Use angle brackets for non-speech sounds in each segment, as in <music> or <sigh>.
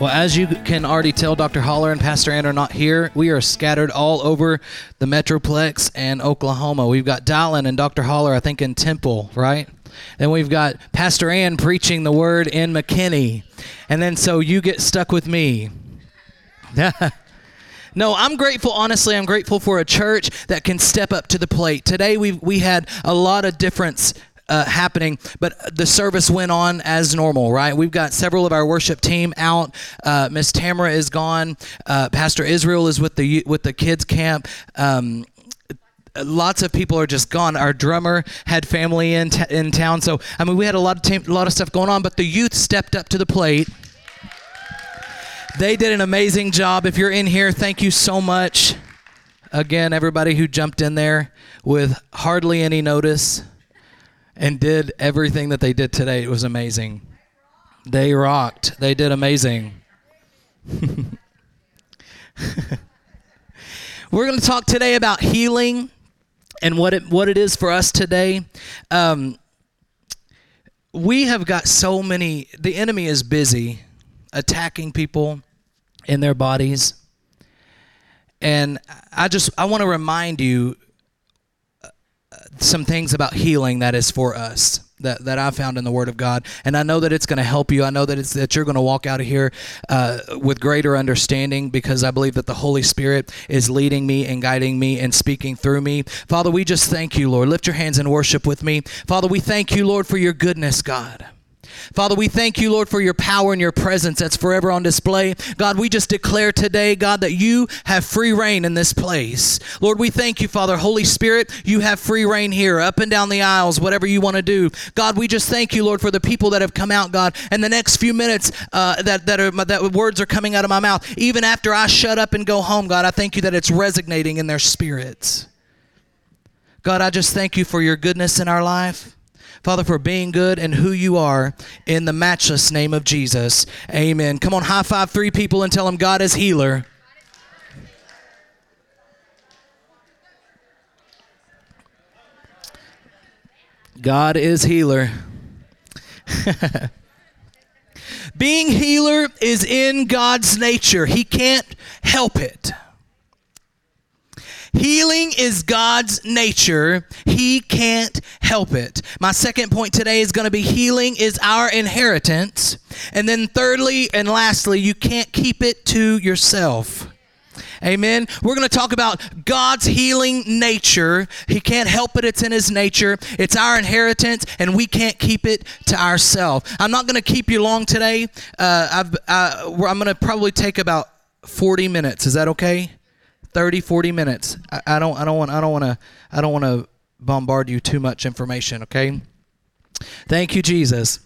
Well, as you can already tell, Dr. Holler and Pastor Ann are not here. We are scattered all over the Metroplex and Oklahoma. We've got Dallin and Dr. Holler, I think, in Temple, right? Then we've got Pastor Ann preaching the word in McKinney. And then so you get stuck with me. <laughs> No, I'm grateful. Honestly, I'm grateful for a church that can step up to the plate. Today, we we had a lot of difference uh, happening, but the service went on as normal, right? We've got several of our worship team out. Uh, Miss Tamara is gone. Uh, Pastor Israel is with the with the kids camp. Um, lots of people are just gone. Our drummer had family in t- in town, so I mean we had a lot of lot of stuff going on. But the youth stepped up to the plate. They did an amazing job. If you're in here, thank you so much. Again, everybody who jumped in there with hardly any notice and did everything that they did today. It was amazing. They rocked. They did amazing. <laughs> We're going to talk today about healing and what it what it is for us today. Um, we have got so many. The enemy is busy attacking people in their bodies. And I just I want to remind you some things about healing that is for us that, that I found in the Word of God, and I know that it's going to help you. I know that it's that you're going to walk out of here uh, with greater understanding because I believe that the Holy Spirit is leading me and guiding me and speaking through me. Father, we just thank you, Lord. Lift your hands and worship with me, Father. We thank you, Lord, for your goodness, God. Father, we thank you, Lord, for your power and your presence that's forever on display. God, we just declare today, God, that you have free reign in this place. Lord, we thank you, Father. Holy Spirit, you have free reign here, up and down the aisles, whatever you want to do. God, we just thank you, Lord, for the people that have come out, God, and the next few minutes uh, that, that, are, that words are coming out of my mouth. Even after I shut up and go home, God, I thank you that it's resonating in their spirits. God, I just thank you for your goodness in our life. Father, for being good and who you are in the matchless name of Jesus. Amen. Come on, high five three people and tell them God is healer. God is healer. <laughs> Being healer is in God's nature. He can't help it. Healing is God's nature. He can't help it. My second point today is going to be healing is our inheritance. And then, thirdly and lastly, you can't keep it to yourself. Amen. We're going to talk about God's healing nature. He can't help it, it's in His nature. It's our inheritance, and we can't keep it to ourselves. I'm not going to keep you long today. Uh, uh, I'm going to probably take about 40 minutes. Is that okay? 30 40 minutes I, I don't i don't want i don't want to i don't want to bombard you too much information okay thank you jesus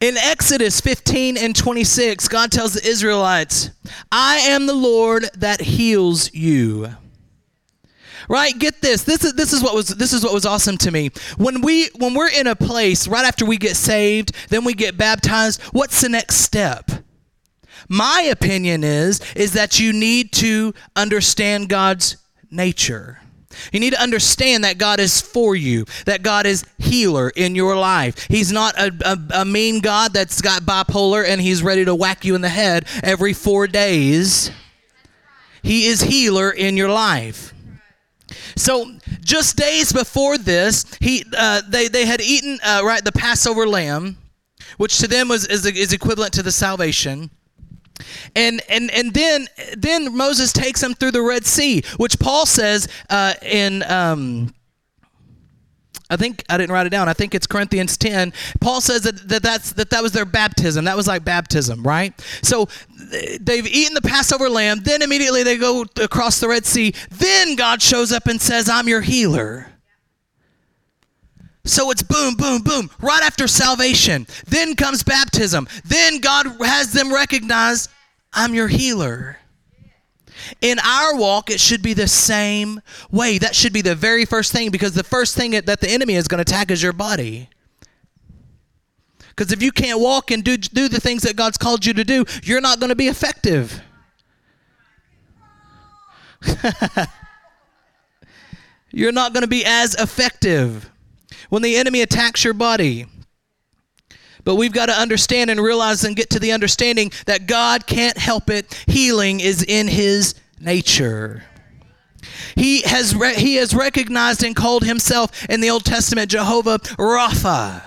in Exodus 15 and 26, God tells the Israelites, I am the Lord that heals you. Right? Get this. This is this is what was this is what was awesome to me. When we when we're in a place right after we get saved, then we get baptized, what's the next step? My opinion is is that you need to understand God's nature. You need to understand that God is for you, that God is healer in your life. He's not a, a, a, mean God that's got bipolar and he's ready to whack you in the head every four days. He is healer in your life. So, just days before this, he uh, they they had eaten uh, right the Passover lamb, which to them was is, is equivalent to the salvation. And and and then then Moses takes them through the Red Sea, which Paul says uh, in. Um, I think I didn't write it down. I think it's Corinthians 10. Paul says that, that that's that that was their baptism. That was like baptism, right? So they've eaten the Passover lamb, then immediately they go across the Red Sea. Then God shows up and says, "I'm your healer." So it's boom, boom, boom, right after salvation. Then comes baptism. Then God has them recognize, I'm your healer. In our walk, it should be the same way. That should be the very first thing because the first thing that the enemy is going to attack is your body. Because if you can't walk and do, do the things that God's called you to do, you're not going to be effective. <laughs> you're not going to be as effective when the enemy attacks your body. But we've got to understand and realize and get to the understanding that God can't help it. Healing is in his nature. He has, re- he has recognized and called himself in the Old Testament Jehovah Rapha.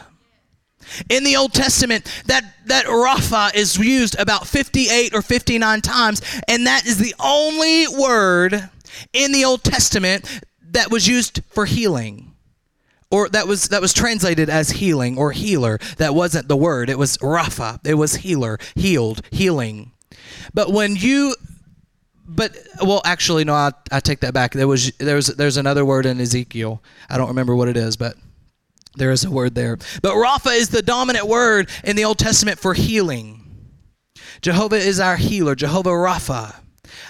In the Old Testament, that, that Rapha is used about 58 or 59 times, and that is the only word in the Old Testament that was used for healing or that was that was translated as healing or healer. That wasn't the word. It was Rapha. It was healer, healed, healing. But when you but well actually no I, I take that back there was there's there's another word in ezekiel i don't remember what it is but there is a word there but rapha is the dominant word in the old testament for healing jehovah is our healer jehovah rapha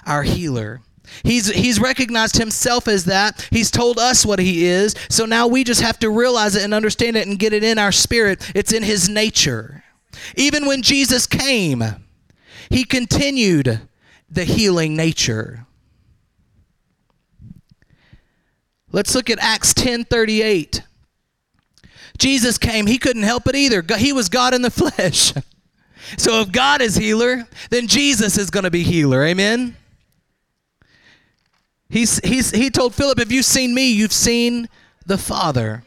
our healer He's, he's recognized himself as that. He's told us what he is. So now we just have to realize it and understand it and get it in our spirit. It's in his nature. Even when Jesus came, he continued the healing nature. Let's look at Acts 10:38. Jesus came, he couldn't help it either. He was God in the <laughs> flesh. So if God is healer, then Jesus is going to be healer. Amen. He's, he's, he told Philip, If you've seen me, you've seen the Father.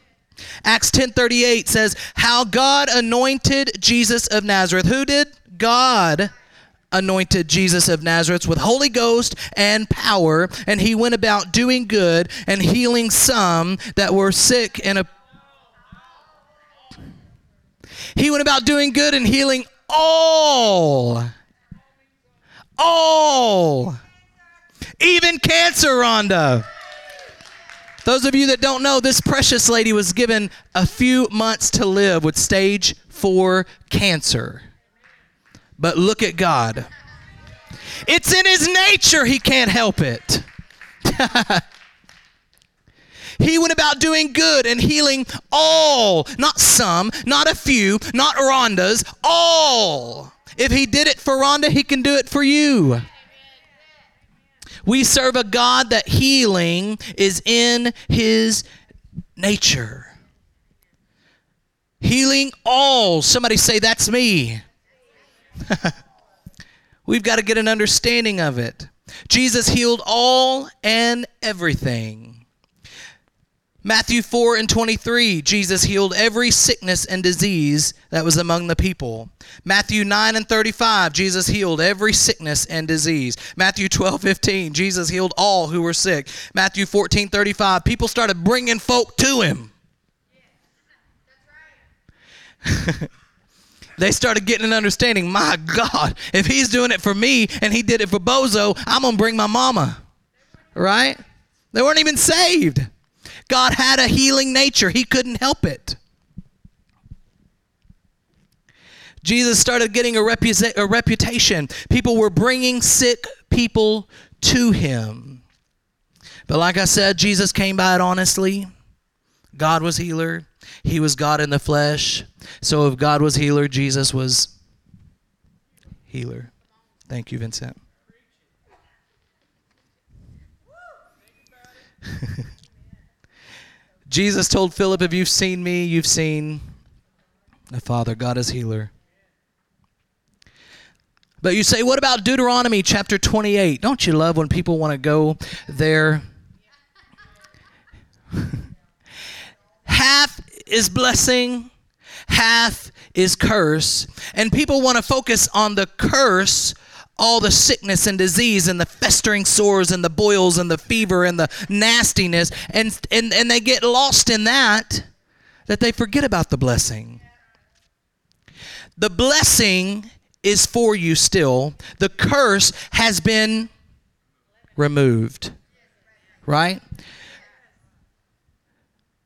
Acts 10:38 says, "How God anointed Jesus of Nazareth. Who did? God anointed Jesus of Nazareth with Holy Ghost and power, and he went about doing good and healing some that were sick and a He went about doing good and healing all all even cancer, Rhonda. Those of you that don't know, this precious lady was given a few months to live with stage four cancer. But look at God. It's in his nature, he can't help it. <laughs> he went about doing good and healing all, not some, not a few, not Rhonda's, all. If he did it for Rhonda, he can do it for you. We serve a God that healing is in his nature. Healing all. Somebody say, That's me. <laughs> We've got to get an understanding of it. Jesus healed all and everything. Matthew 4 and 23, Jesus healed every sickness and disease that was among the people. Matthew 9 and 35, Jesus healed every sickness and disease. Matthew 12, 15, Jesus healed all who were sick. Matthew 14, 35, people started bringing folk to him. <laughs> they started getting an understanding. My God, if he's doing it for me and he did it for Bozo, I'm going to bring my mama. Right? They weren't even saved. God had a healing nature, He couldn't help it. Jesus started getting a, a reputation. People were bringing sick people to him. But like I said, Jesus came by it honestly. God was healer. He was God in the flesh. So if God was healer, Jesus was healer. Thank you, Vincent. <laughs> Jesus told Philip, If you've seen me, you've seen the Father. God is healer. But you say, what about Deuteronomy chapter 28? Don't you love when people want to go there? <laughs> half is blessing, half is curse. And people want to focus on the curse all the sickness and disease and the festering sores and the boils and the fever and the nastiness and and, and they get lost in that that they forget about the blessing. The blessing is for you still. The curse has been removed. Right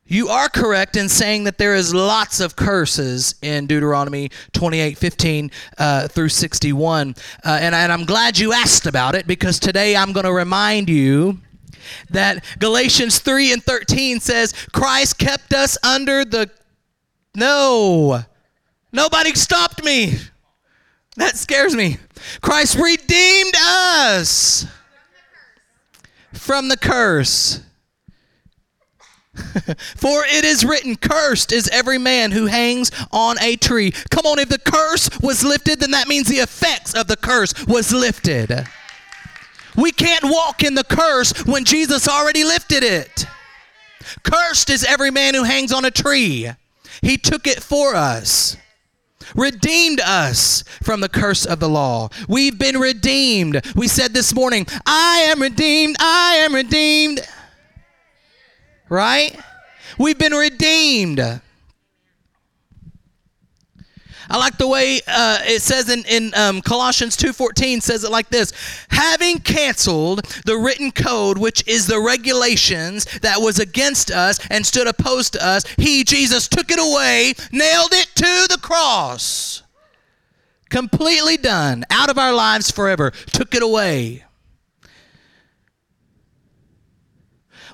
You are correct in saying that there is lots of curses in Deuteronomy 28 15 uh, through 61. Uh, and, and I'm glad you asked about it because today I'm going to remind you that Galatians 3 and 13 says, Christ kept us under the. No, nobody stopped me. That scares me. Christ redeemed us from the curse. <laughs> For it is written, Cursed is every man who hangs on a tree. Come on, if the curse was lifted, then that means the effects of the curse was lifted. We can't walk in the curse when Jesus already lifted it. Cursed is every man who hangs on a tree. He took it for us redeemed us from the curse of the law. We've been redeemed. We said this morning, I am redeemed, I am redeemed. Right? We've been redeemed. I like the way uh, it says in, in um, Colossians 2.14 says it like this. Having canceled the written code, which is the regulations that was against us and stood opposed to us, he, Jesus, took it away, nailed it to the cross. Completely done. Out of our lives forever. Took it away.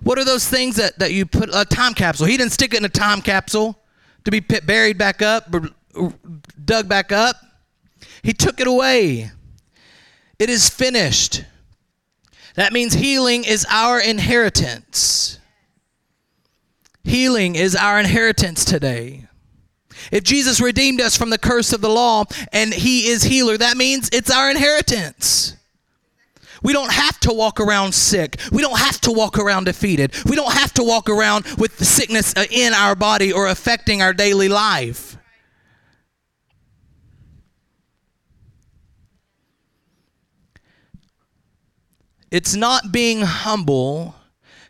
What are those things that, that you put a time capsule? He didn't stick it in a time capsule to be buried back up, dug back up. He took it away. It is finished. That means healing is our inheritance. Healing is our inheritance today. If Jesus redeemed us from the curse of the law and he is healer, that means it's our inheritance. We don't have to walk around sick. We don't have to walk around defeated. We don't have to walk around with sickness uh, in our body or affecting our daily life. It's not being humble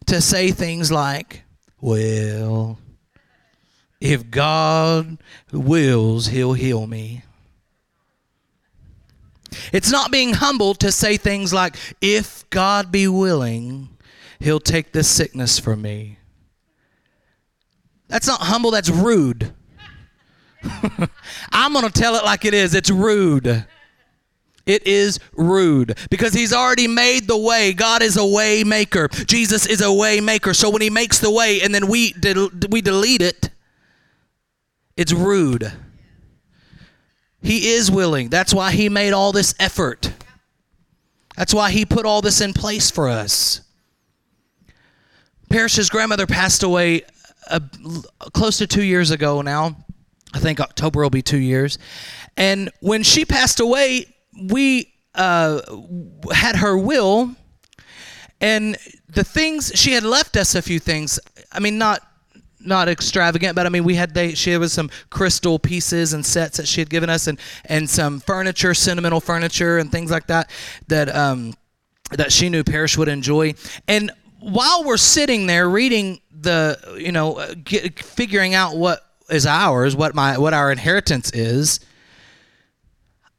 to say things like, well, if God wills, he'll heal me. It's not being humble to say things like, if God be willing, he'll take this sickness from me. That's not humble, that's rude. <laughs> I'm going to tell it like it is. It's rude. It is rude because he's already made the way. God is a way maker. Jesus is a way maker. So when he makes the way and then we del- we delete it, it's rude. He is willing. That's why he made all this effort. That's why he put all this in place for us. Parrish's grandmother passed away uh, close to two years ago now. I think October will be two years. And when she passed away, we uh, had her will, and the things she had left us a few things. I mean, not not extravagant, but I mean, we had they she was some crystal pieces and sets that she had given us, and and some furniture, sentimental furniture, and things like that that um that she knew Parrish would enjoy. And while we're sitting there reading the, you know, uh, get, figuring out what is ours, what my what our inheritance is,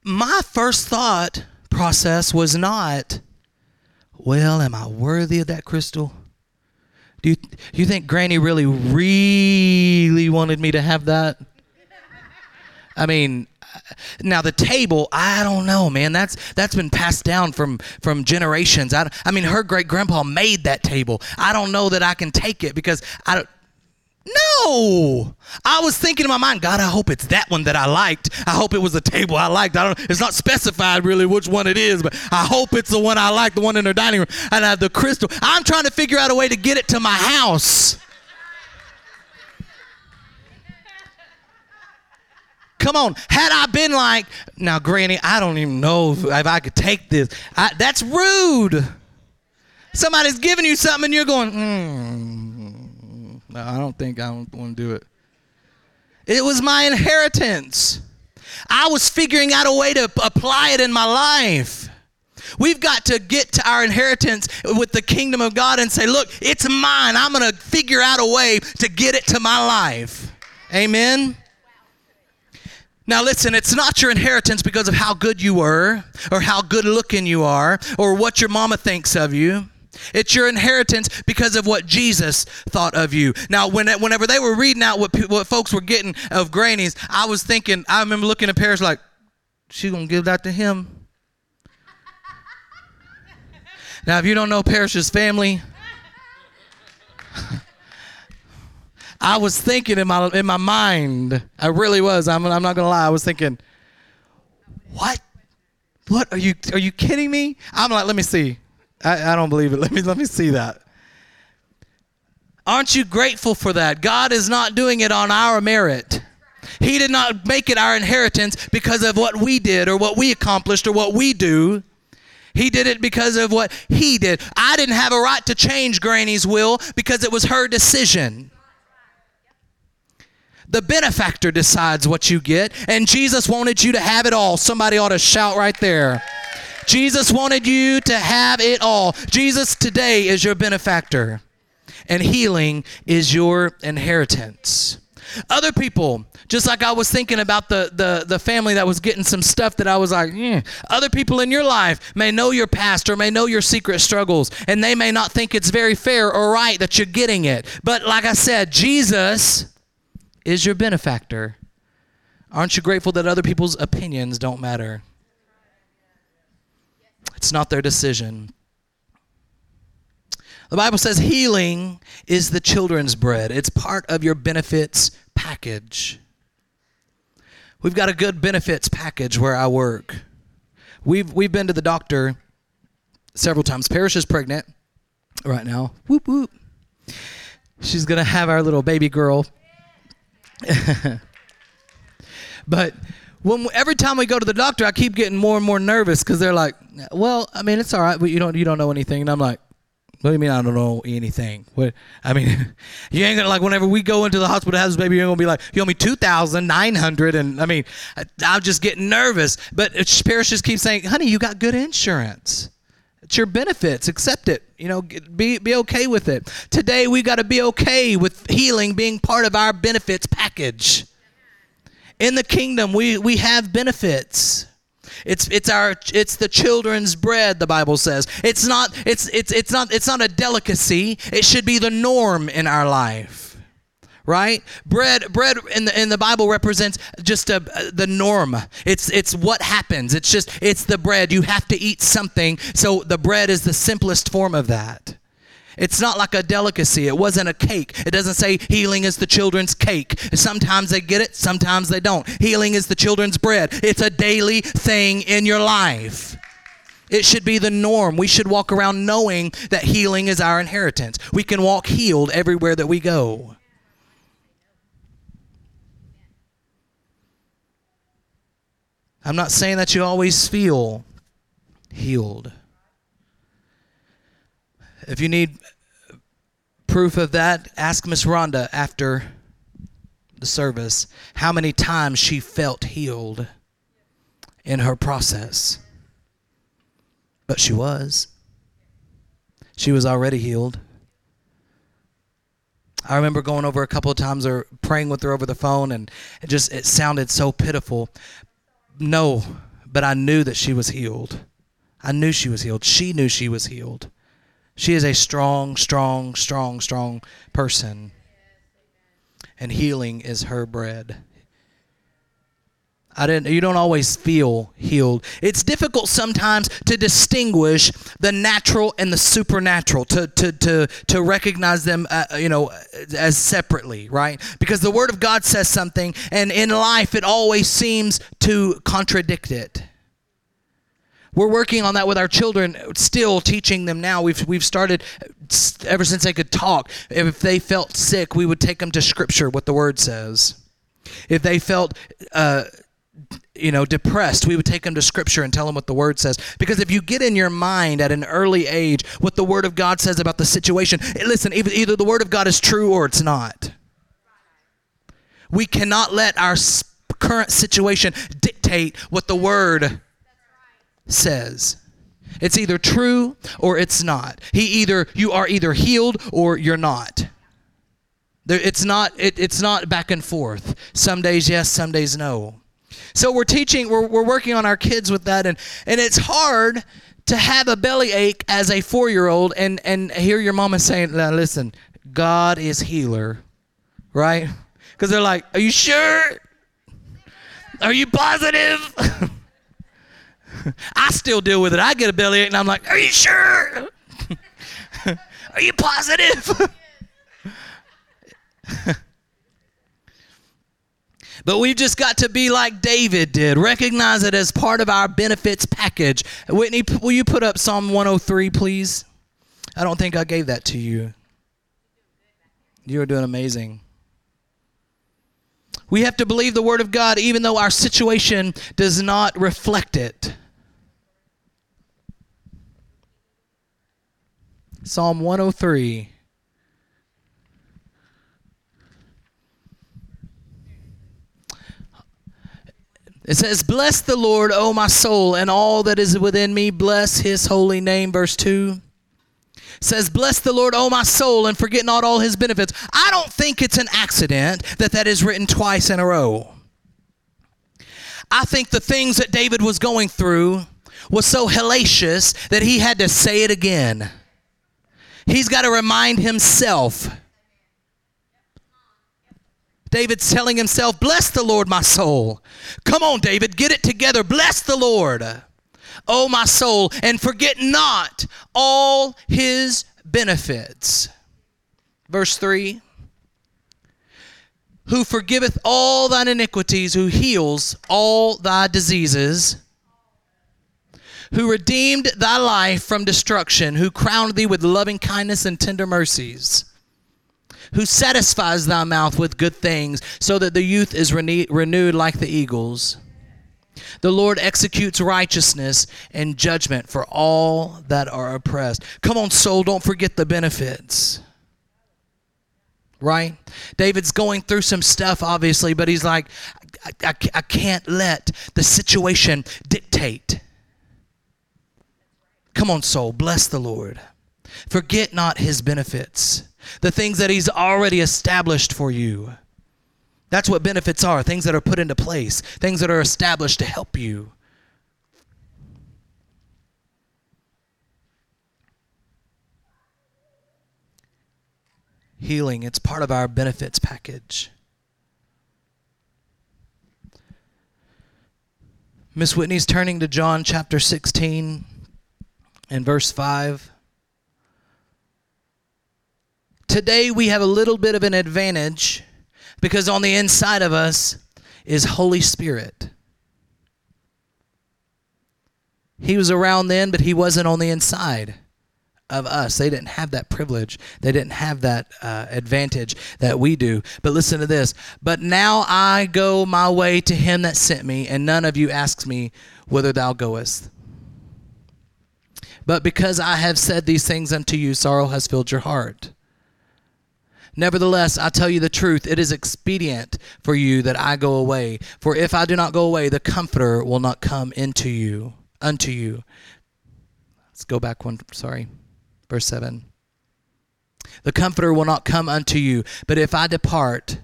my first thought process was not, well, am I worthy of that crystal? Do you, do you think Granny really, really wanted me to have that? I mean, uh, now the table, I don't know, man. That's that's been passed down from from generations. I, I mean, her great grandpa made that table. I don't know that I can take it because I don't. No, I was thinking in my mind, God, I hope it's that one that I liked. I hope it was a table I liked. I don't. It's not specified really which one it is, but I hope it's the one I like, the one in the dining room, and I have the crystal. I'm trying to figure out a way to get it to my house. Come on, had I been like, now, Granny, I don't even know if, I could take this. I, that's rude. Somebody's giving you something, and you're going, hmm I don't think I want to do it. It was my inheritance. I was figuring out a way to apply it in my life. We've got to get to our inheritance with the kingdom of God and say, look, it's mine. I'm going to figure out a way to get it to my life. Amen. Now, listen, it's not your inheritance because of how good you were, or how good looking you are, or what your mama thinks of you. It's your inheritance because of what Jesus thought of you. Now, when, whenever they were reading out what, what folks were getting of grannies, I was thinking, I remember looking at Parrish like, she gonna give that to him? now, if you don't know Parrish's family, <laughs> I was thinking in my in my mind, I really was. I'm, I'm not gonna lie. I was thinking, what? What are you? Are you kidding me? I'm like, let me see. I, I don't believe it. <laughs> Let me let me see that. Aren't you grateful for that? God is not doing it on our merit. He did not make it our inheritance because of what we did or what we accomplished or what we do. He did it because of what he did. I didn't have a right to change Granny's will because it was her decision. The benefactor decides what you get, and Jesus wanted you to have it all. Somebody ought to shout right there. Jesus wanted you to have it all. Jesus today is your benefactor, and healing is your inheritance. Other people, just like I was thinking about the, the, the family that was getting some stuff that I was like, eh. other people in your life may know your past or may know your secret struggles, and they may not think it's very fair or right that you're getting it. But like I said, Jesus is your benefactor. Aren't you grateful that other people's opinions don't matter? It's not their decision. The Bible says healing is the children's bread. It's part of your benefits package. We've got a good benefits package where I work. We've we've been to the doctor several times. Parrish is pregnant right now. Whoop whoop. She's gonna have our little baby girl. <laughs> but when every time we go to the doctor, I keep getting more and more nervous because they're like, "Well, I mean, it's all right, but you don't you don't know anything." And I'm like, "What do you mean I don't know anything? What? I mean, <laughs> you ain't gonna like whenever we go into the hospital to have this baby, you're gonna be like, you owe me two thousand nine hundred, and I mean, I, I'm just getting nervous. But Parrish just keeps saying, "Honey, you got good insurance." It's your benefits. Accept it. You know, be, be okay with it. Today, we got to be okay with healing being part of our benefits package. In the kingdom, we, we have benefits. It's it's our it's the children's bread the Bible says. It's not it's it's it's not it's not a delicacy. It should be the norm in our life. Right? Bread bread in the in the Bible represents just a, the norm. It's it's what happens. It's just it's the bread. You have to eat something. So the bread is the simplest form of that. It's not like a delicacy. It wasn't a cake. It doesn't say healing is the children's cake. Sometimes they get it, sometimes they don't. Healing is the children's bread. It's a daily thing in your life. It should be the norm. We should walk around knowing that healing is our inheritance. We can walk healed everywhere that we go. I'm not saying that you always feel healed. If you need proof of that, ask Miss Rhonda after the service how many times she felt healed in her process. But she was. She was already healed. I remember going over a couple of times or praying with her over the phone and it just it sounded so pitiful. No, but I knew that she was healed. I knew she was healed. She knew she was healed. She is a strong, strong, strong, strong person. And healing is her bread. I didn't, you don't always feel healed. It's difficult sometimes to distinguish the natural and the supernatural, to, to, to, to recognize them, uh, you know, as separately, right? Because the Word of God says something, and in life it always seems to contradict it. We're working on that with our children, still teaching them now. We've, we've started ever since they could talk. If they felt sick, we would take them to Scripture, what the Word says. If they felt, uh, you know, depressed, we would take them to Scripture and tell them what the Word says. Because if you get in your mind at an early age what the Word of God says about the situation, listen, either the Word of God is true or it's not. We cannot let our current situation dictate what the Word says. It's either true or it's not. He either you are either healed or you're not. There, it's not it, it's not back and forth. Some days yes, some days no. So we're teaching, we're, we're working on our kids with that, and, and it's hard to have a belly ache as a four year old and, and hear your mama saying, listen, God is healer, right? Because they're like, Are you sure? Are you positive? <laughs> <laughs> I still deal with it. I get a bellyache and I'm like, Are you sure? <laughs> Are you positive? <laughs> But we've just got to be like David did. Recognize it as part of our benefits package. Whitney, will you put up Psalm 103, please? I don't think I gave that to you. You are doing amazing. We have to believe the Word of God even though our situation does not reflect it. Psalm 103. It says, Bless the Lord, O my soul, and all that is within me. Bless his holy name. Verse 2 says, Bless the Lord, O my soul, and forget not all his benefits. I don't think it's an accident that that is written twice in a row. I think the things that David was going through was so hellacious that he had to say it again. He's got to remind himself David's telling himself, Bless the Lord, my soul. Come on, David, get it together. Bless the Lord, oh my soul, and forget not all his benefits. Verse 3 Who forgiveth all thine iniquities, who heals all thy diseases who redeemed thy life from destruction, who crowned thee with loving kindness and tender mercies who satisfies thy mouth with good things, so that the youth is rene- renewed like the eagles. The Lord executes righteousness and judgment for all that are oppressed. Come on, soul, don't forget the benefits. Right? David's going through some stuff, obviously, but he's like, I, I, I can't let the situation dictate. Come on, soul, bless the Lord. Forget not his benefits the things that He's already established for you. That's what benefits are things that are put into place, things that are established to help you. Healing, it's part of our benefits package. Miss Whitney's turning to John chapter 16 and verse 5. Today we have a little bit of an advantage because on the inside of us is Holy Spirit. He was around then, but he wasn't on the inside of us. They didn't have that privilege. They didn't have that uh, advantage that we do. But listen to this. But now I go my way to him that sent me, and none of you asks me whither thou goest. But because I have said these things unto you, sorrow has filled your heart. Nevertheless, I tell you the truth, it is expedient for you that I go away. For if I do not go away, the Comforter will not come into you, unto you. Let's go back one, sorry. Verse 7. The Comforter will not come unto you, but if I depart,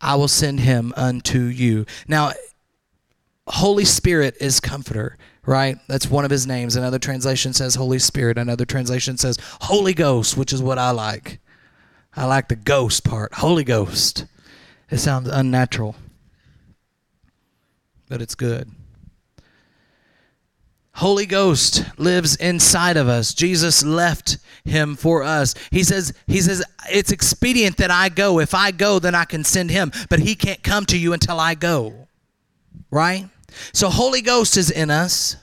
I will send him unto you. Now, Holy Spirit is Comforter, right? That's one of his names. Another translation says Holy Spirit. Another translation says Holy Ghost, which is what I like. I like the ghost part, Holy Ghost. It sounds unnatural, but it's good. Holy Ghost lives inside of us. Jesus left him for us. He says he says it's expedient that I go. If I go then I can send him, but he can't come to you until I go. Right? So Holy Ghost is in us.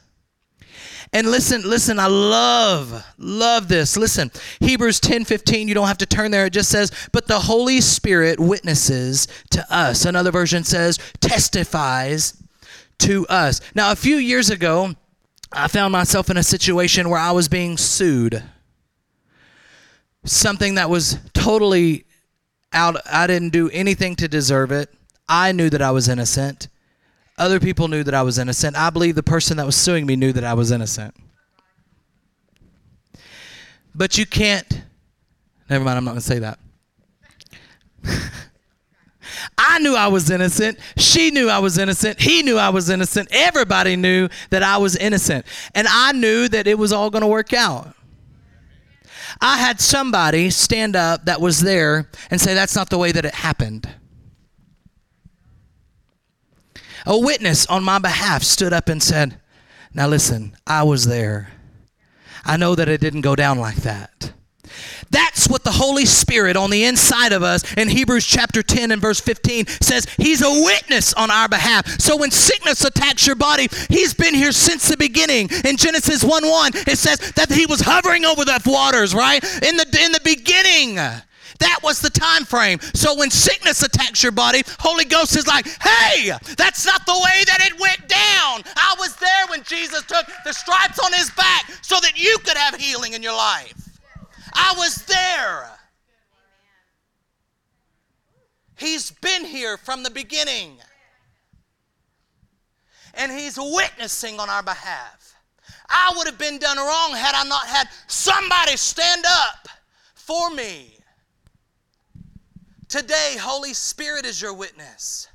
And listen, listen, I love, love this. Listen, Hebrews 10 15, you don't have to turn there. It just says, But the Holy Spirit witnesses to us. Another version says, testifies to us. Now, a few years ago, I found myself in a situation where I was being sued. Something that was totally out, I didn't do anything to deserve it. I knew that I was innocent. Other people knew that I was innocent. I believe the person that was suing me knew that I was innocent. But you can't, never mind, I'm not going to say that. <laughs> I knew I was innocent. She knew I was innocent. He knew I was innocent. Everybody knew that I was innocent. And I knew that it was all going to work out. I had somebody stand up that was there and say, That's not the way that it happened. A witness on my behalf stood up and said, Now listen, I was there. I know that it didn't go down like that. That's what the Holy Spirit on the inside of us in Hebrews chapter 10 and verse 15 says He's a witness on our behalf. So when sickness attacks your body, He's been here since the beginning. In Genesis 1 1, it says that He was hovering over the waters, right? In the, in the beginning. That was the time frame. So when sickness attacks your body, Holy Ghost is like, hey, that's not the way that it went down. I was there when Jesus took the stripes on his back so that you could have healing in your life. I was there. He's been here from the beginning. And he's witnessing on our behalf. I would have been done wrong had I not had somebody stand up for me. Today, Holy Spirit is your witness.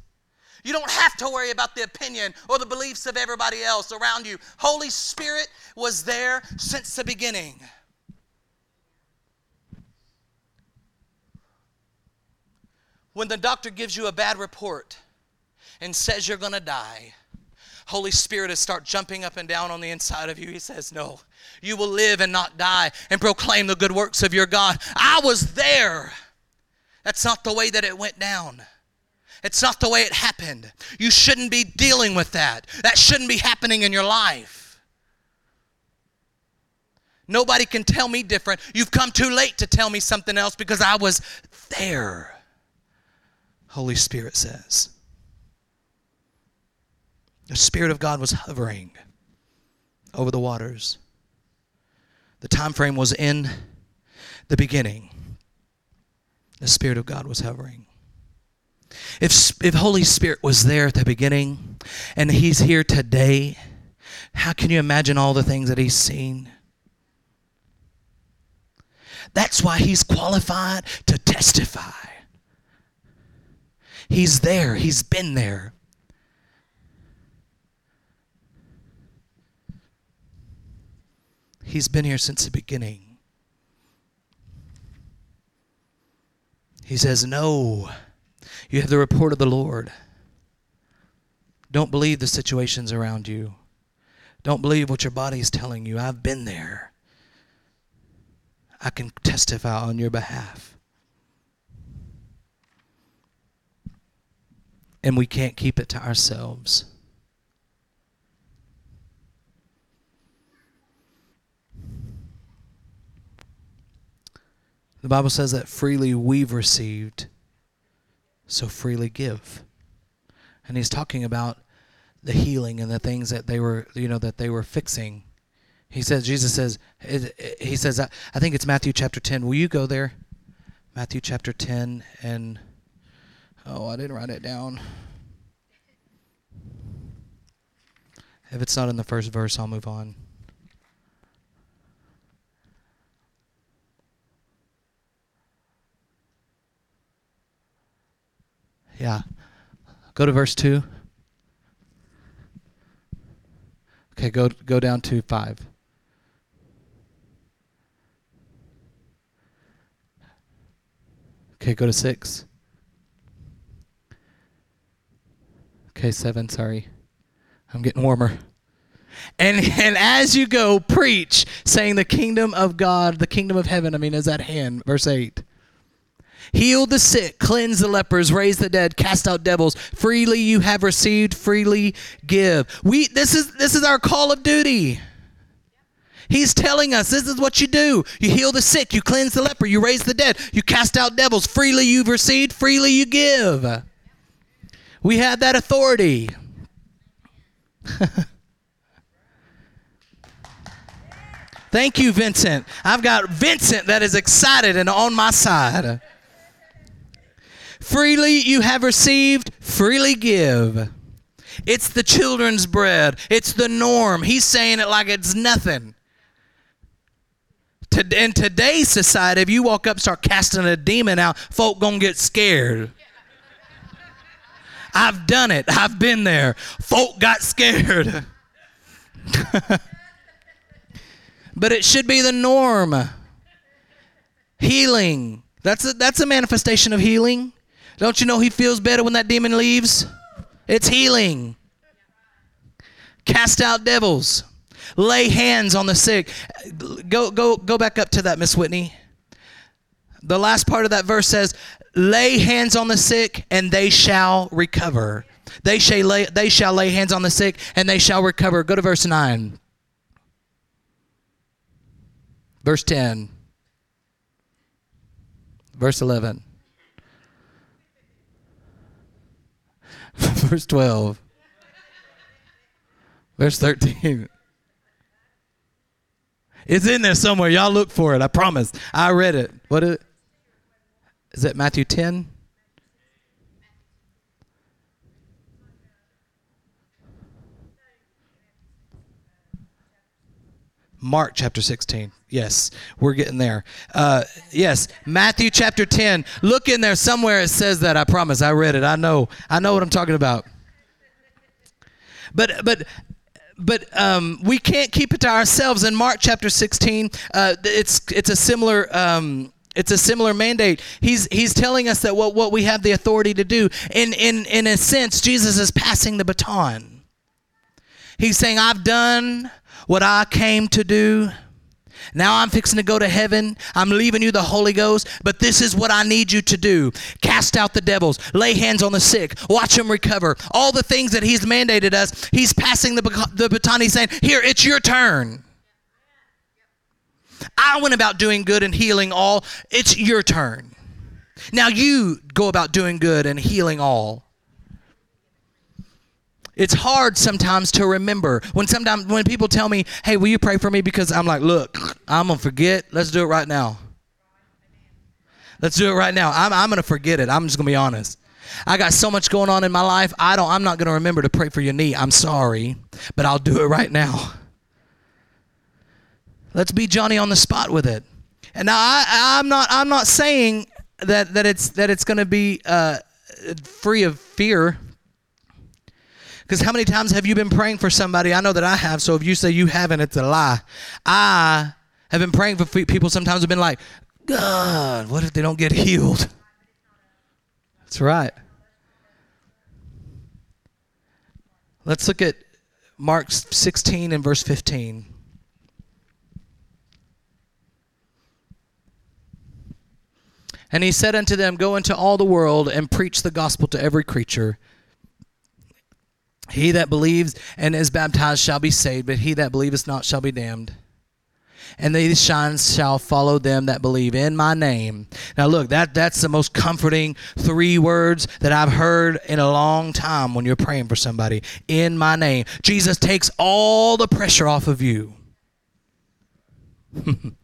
You don't have to worry about the opinion or the beliefs of everybody else around you. Holy Spirit was there since the beginning. When the doctor gives you a bad report and says you're going to die, Holy Spirit is start jumping up and down on the inside of you. He says, "No, you will live and not die and proclaim the good works of your God." I was there. That's not the way that it went down. It's not the way it happened. You shouldn't be dealing with that. That shouldn't be happening in your life. Nobody can tell me different. You've come too late to tell me something else because I was there. Holy Spirit says. The Spirit of God was hovering over the waters. The time frame was in the beginning the Spirit of God was hovering. If, if Holy Spirit was there at the beginning and He's here today, how can you imagine all the things that He's seen? That's why He's qualified to testify. He's there, He's been there. He's been here since the beginning. He says, No, you have the report of the Lord. Don't believe the situations around you. Don't believe what your body is telling you. I've been there. I can testify on your behalf. And we can't keep it to ourselves. The Bible says that freely we've received, so freely give. And he's talking about the healing and the things that they were, you know, that they were fixing. He says, Jesus says, he says, I think it's Matthew chapter 10. Will you go there? Matthew chapter 10 and, oh, I didn't write it down. If it's not in the first verse, I'll move on. Yeah. Go to verse 2. Okay, go go down to 5. Okay, go to 6. Okay, 7, sorry. I'm getting warmer. And and as you go, preach, saying the kingdom of God, the kingdom of heaven, I mean, is at hand. Verse 8 heal the sick, cleanse the lepers, raise the dead, cast out devils. Freely you have received, freely give. We this is this is our call of duty. He's telling us this is what you do. You heal the sick, you cleanse the leper, you raise the dead, you cast out devils. Freely you've received, freely you give. We have that authority. <laughs> Thank you, Vincent. I've got Vincent that is excited and on my side. Freely you have received, freely give. It's the children's bread. It's the norm. He's saying it like it's nothing. In today's society, if you walk up start casting a demon out, folk gonna get scared. I've done it. I've been there. Folk got scared. <laughs> but it should be the norm. Healing. That's a, that's a manifestation of healing. Don't you know he feels better when that demon leaves? It's healing. Cast out devils. Lay hands on the sick. Go go go back up to that Miss Whitney. The last part of that verse says, "Lay hands on the sick and they shall recover." They shall lay they shall lay hands on the sick and they shall recover. Go to verse 9. Verse 10. Verse 11. <laughs> Verse 12. Verse 13. It's in there somewhere. Y'all look for it. I promise. I read it. What is it? Is it Matthew 10? Mark chapter 16. Yes, we're getting there. Uh, yes, Matthew chapter 10. Look in there somewhere. It says that. I promise. I read it. I know. I know what I'm talking about. But but but um, we can't keep it to ourselves. In Mark chapter 16, uh, it's it's a similar. Um, it's a similar mandate. He's he's telling us that what, what we have the authority to do. In in in a sense, Jesus is passing the baton. He's saying, I've done what I came to do. Now I'm fixing to go to heaven. I'm leaving you the Holy Ghost, but this is what I need you to do. Cast out the devils, lay hands on the sick, watch them recover. All the things that He's mandated us, He's passing the, the baton. He's saying, Here, it's your turn. I went about doing good and healing all. It's your turn. Now you go about doing good and healing all. It's hard sometimes to remember when sometimes when people tell me, "Hey, will you pray for me?" Because I'm like, "Look, I'm gonna forget. Let's do it right now. Let's do it right now. I'm I'm gonna forget it. I'm just gonna be honest. I got so much going on in my life. I don't. I'm not gonna remember to pray for your knee. I'm sorry, but I'll do it right now. Let's be Johnny on the spot with it. And now I, I'm not. I'm not saying that that it's that it's gonna be uh, free of fear because how many times have you been praying for somebody? I know that I have. So if you say you haven't, it's a lie. I have been praying for people sometimes have been like, God, what if they don't get healed? That's right. Let's look at Mark 16 and verse 15. And he said unto them, Go into all the world and preach the gospel to every creature. He that believes and is baptized shall be saved, but he that believeth not shall be damned. And these signs shall follow them that believe in my name. Now look, that that's the most comforting three words that I've heard in a long time when you're praying for somebody. In my name. Jesus takes all the pressure off of you. <laughs>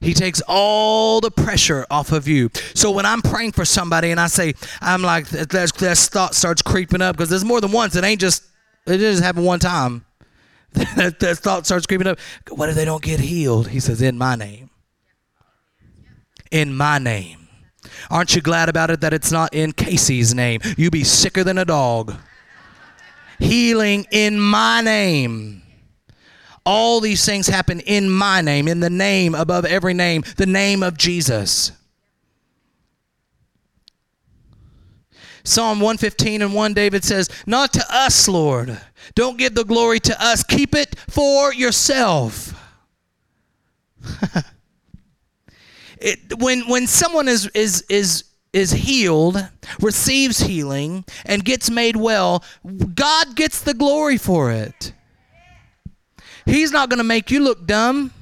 He takes all the pressure off of you. So when I'm praying for somebody and I say, I'm like, that, thought starts creeping up because there's more than once. It ain't just, it just happened one time. <laughs> that, that thought starts creeping up. What if they don't get healed? He says, in my name. In my name. Aren't you glad about it that it's not in Casey's name? You be sicker than a dog. Healing in my name. All these things happen in my name, in the name above every name, the name of Jesus. Psalm 115 and 1, David says, Not to us, Lord. Don't give the glory to us. Keep it for yourself. <laughs> it, when, when someone is, is, is, is healed, receives healing, and gets made well, God gets the glory for it. He's not going to make you look dumb.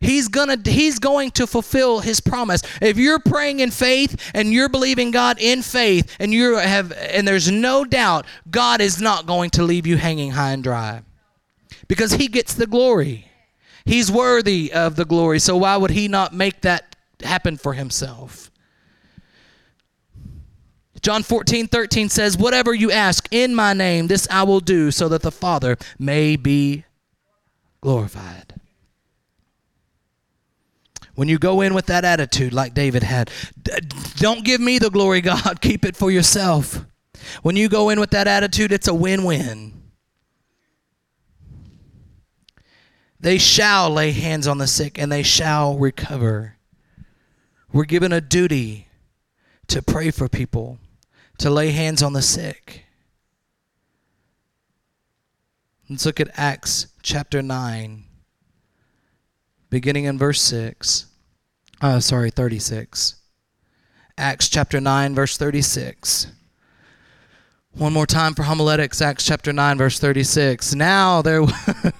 He's gonna he's going to fulfill his promise. If you're praying in faith and you're believing God in faith and you have and there's no doubt God is not going to leave you hanging high and dry. Because he gets the glory. He's worthy of the glory. So why would he not make that happen for himself? John 14, 13 says, Whatever you ask in my name, this I will do, so that the Father may be glorified. When you go in with that attitude like David had, don't give me the glory, God, <laughs> keep it for yourself. When you go in with that attitude, it's a win win. They shall lay hands on the sick and they shall recover. We're given a duty to pray for people, to lay hands on the sick. Let's look at Acts chapter 9, beginning in verse 6. Oh, sorry, 36. Acts chapter 9, verse 36. One more time for homiletics, Acts chapter 9, verse 36. Now there. <laughs>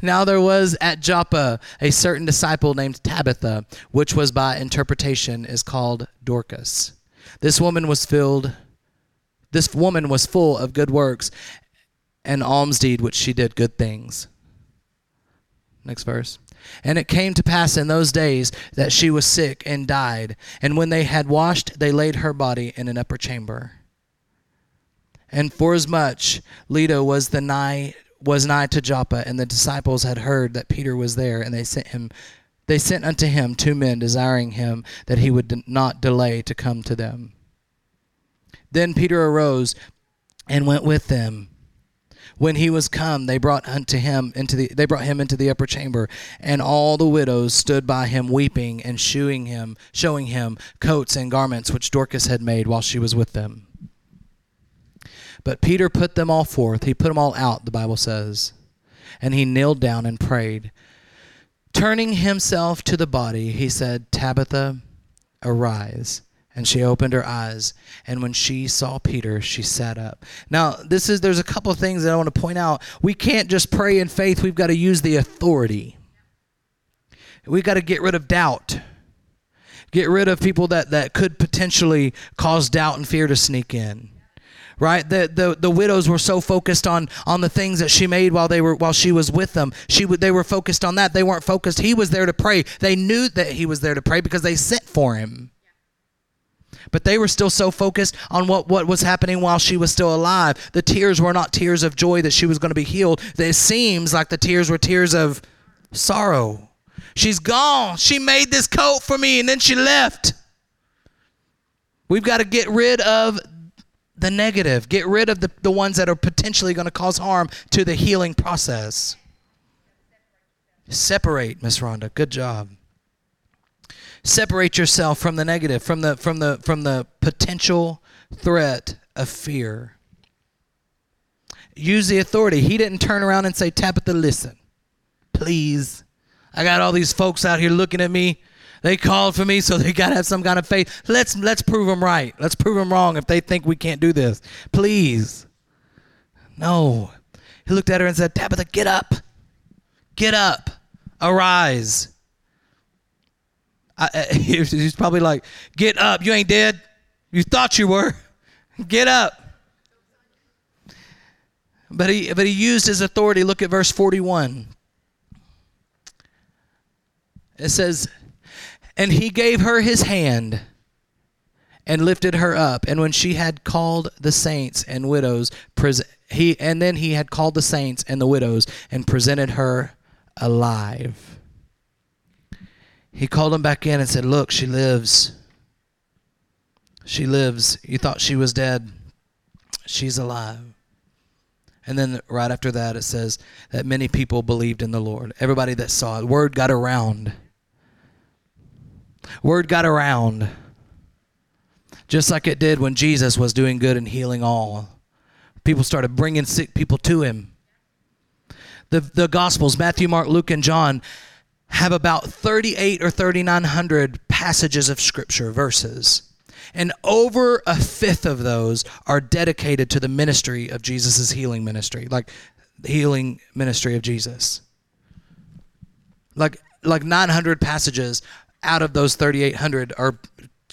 Now there was at Joppa a certain disciple named Tabitha, which was by interpretation is called Dorcas. This woman was filled this woman was full of good works and alms deed which she did good things. Next verse. And it came to pass in those days that she was sick and died, and when they had washed they laid her body in an upper chamber. And forasmuch Lydda was the nigh was nigh to Joppa, and the disciples had heard that Peter was there, and they sent him they sent unto him two men desiring him that he would not delay to come to them. Then Peter arose and went with them. When he was come, they brought unto him into the they brought him into the upper chamber, and all the widows stood by him weeping and shewing him showing him coats and garments which Dorcas had made while she was with them. But Peter put them all forth. He put them all out, the Bible says. And he kneeled down and prayed. Turning himself to the body, he said, Tabitha, arise. And she opened her eyes, and when she saw Peter, she sat up. Now, this is there's a couple of things that I want to point out. We can't just pray in faith, we've got to use the authority. We've got to get rid of doubt. Get rid of people that, that could potentially cause doubt and fear to sneak in right the, the the widows were so focused on on the things that she made while they were while she was with them she they were focused on that they weren't focused he was there to pray they knew that he was there to pray because they sent for him but they were still so focused on what, what was happening while she was still alive. The tears were not tears of joy that she was going to be healed. It seems like the tears were tears of sorrow. She's gone. She made this coat for me and then she left. We've got to get rid of the negative. Get rid of the, the ones that are potentially going to cause harm to the healing process. Separate, Miss Rhonda. Good job. Separate yourself from the negative, from the from the from the potential threat of fear. Use the authority. He didn't turn around and say, Tabitha, listen, please. I got all these folks out here looking at me they called for me, so they got to have some kind of faith. Let's let's prove them right. Let's prove them wrong if they think we can't do this. Please. No. He looked at her and said, Tabitha, get up. Get up. Arise. I, <laughs> he's probably like, Get up. You ain't dead. You thought you were. <laughs> Get up. But he, but he used his authority. Look at verse 41. It says, and he gave her his hand and lifted her up. And when she had called the saints and widows, he and then he had called the saints and the widows and presented her alive. He called them back in and said, "Look, she lives. She lives. You thought she was dead. She's alive." And then right after that, it says that many people believed in the Lord. Everybody that saw it, word got around Word got around, just like it did when Jesus was doing good and healing all. People started bringing sick people to him. The, the Gospels, Matthew, Mark, Luke, and John, have about 38 or 3,900 passages of Scripture, verses. And over a fifth of those are dedicated to the ministry of Jesus' healing ministry, like the healing ministry of Jesus. Like, like 900 passages out of those 3,800 are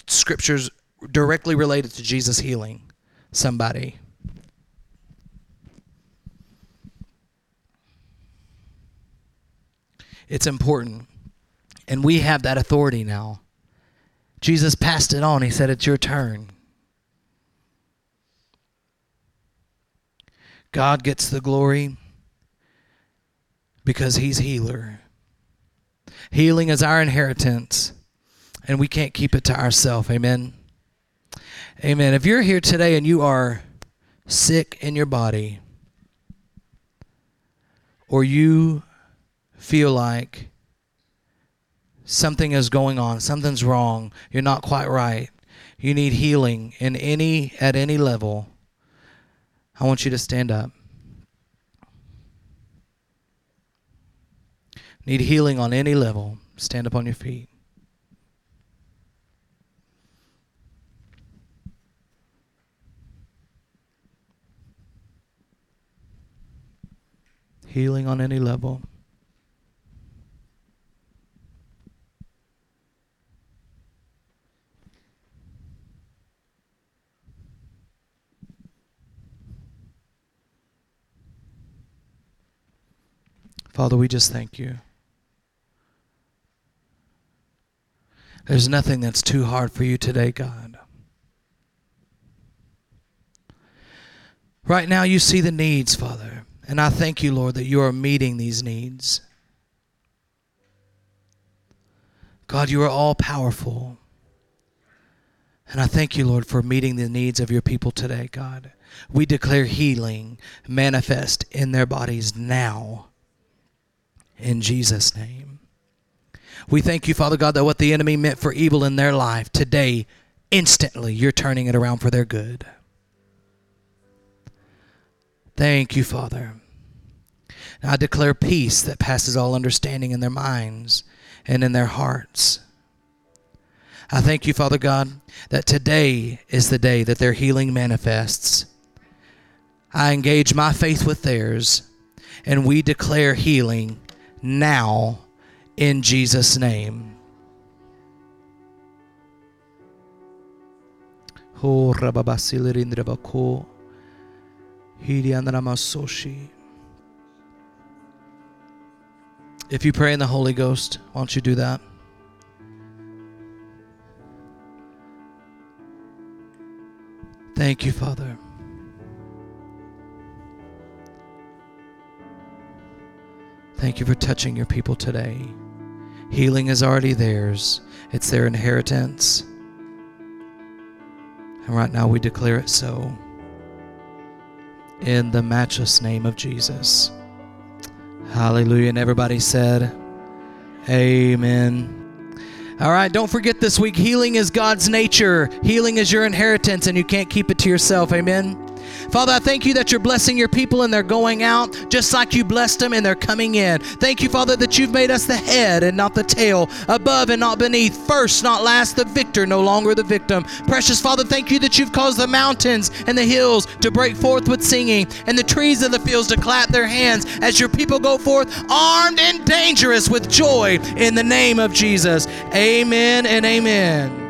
scriptures directly related to Jesus healing somebody. It's important. And we have that authority now. Jesus passed it on. He said, It's your turn. God gets the glory because he's healer. Healing is our inheritance, and we can't keep it to ourselves. Amen. Amen. If you're here today and you are sick in your body, or you feel like something is going on, something's wrong, you're not quite right, you need healing in any at any level, I want you to stand up. Need healing on any level, stand up on your feet. Healing on any level. Father, we just thank you. There's nothing that's too hard for you today, God. Right now, you see the needs, Father. And I thank you, Lord, that you are meeting these needs. God, you are all powerful. And I thank you, Lord, for meeting the needs of your people today, God. We declare healing manifest in their bodies now in Jesus' name. We thank you, Father God, that what the enemy meant for evil in their life, today, instantly, you're turning it around for their good. Thank you, Father. I declare peace that passes all understanding in their minds and in their hearts. I thank you, Father God, that today is the day that their healing manifests. I engage my faith with theirs, and we declare healing now in Jesus' name. If you pray in the Holy Ghost, why don't you do that? Thank you, Father. Thank you for touching your people today. Healing is already theirs, it's their inheritance. And right now we declare it so. In the matchless name of Jesus. Hallelujah. And everybody said, Amen. All right, don't forget this week healing is God's nature, healing is your inheritance, and you can't keep it to yourself. Amen. Father, I thank you that you're blessing your people and they're going out just like you blessed them and they're coming in. Thank you, Father, that you've made us the head and not the tail, above and not beneath, first, not last, the victor, no longer the victim. Precious Father, thank you that you've caused the mountains and the hills to break forth with singing and the trees of the fields to clap their hands as your people go forth armed and dangerous with joy in the name of Jesus. Amen and amen.